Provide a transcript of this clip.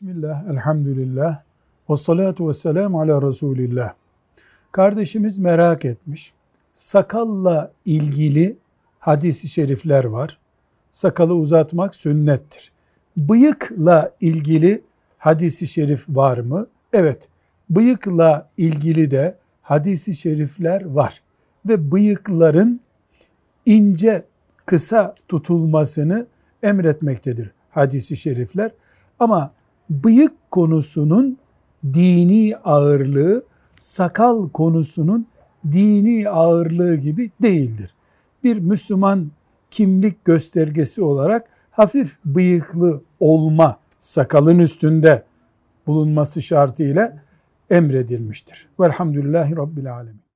Bismillah, elhamdülillah, ve salatu ve selamu ala Resulillah. Kardeşimiz merak etmiş. Sakalla ilgili hadisi şerifler var. Sakalı uzatmak sünnettir. Bıyıkla ilgili hadisi şerif var mı? Evet. Bıyıkla ilgili de hadisi şerifler var. Ve bıyıkların ince, kısa tutulmasını emretmektedir hadisi şerifler. Ama bıyık konusunun dini ağırlığı sakal konusunun dini ağırlığı gibi değildir. Bir Müslüman kimlik göstergesi olarak hafif bıyıklı olma sakalın üstünde bulunması şartıyla emredilmiştir. Velhamdülillahi Rabbil Alemin.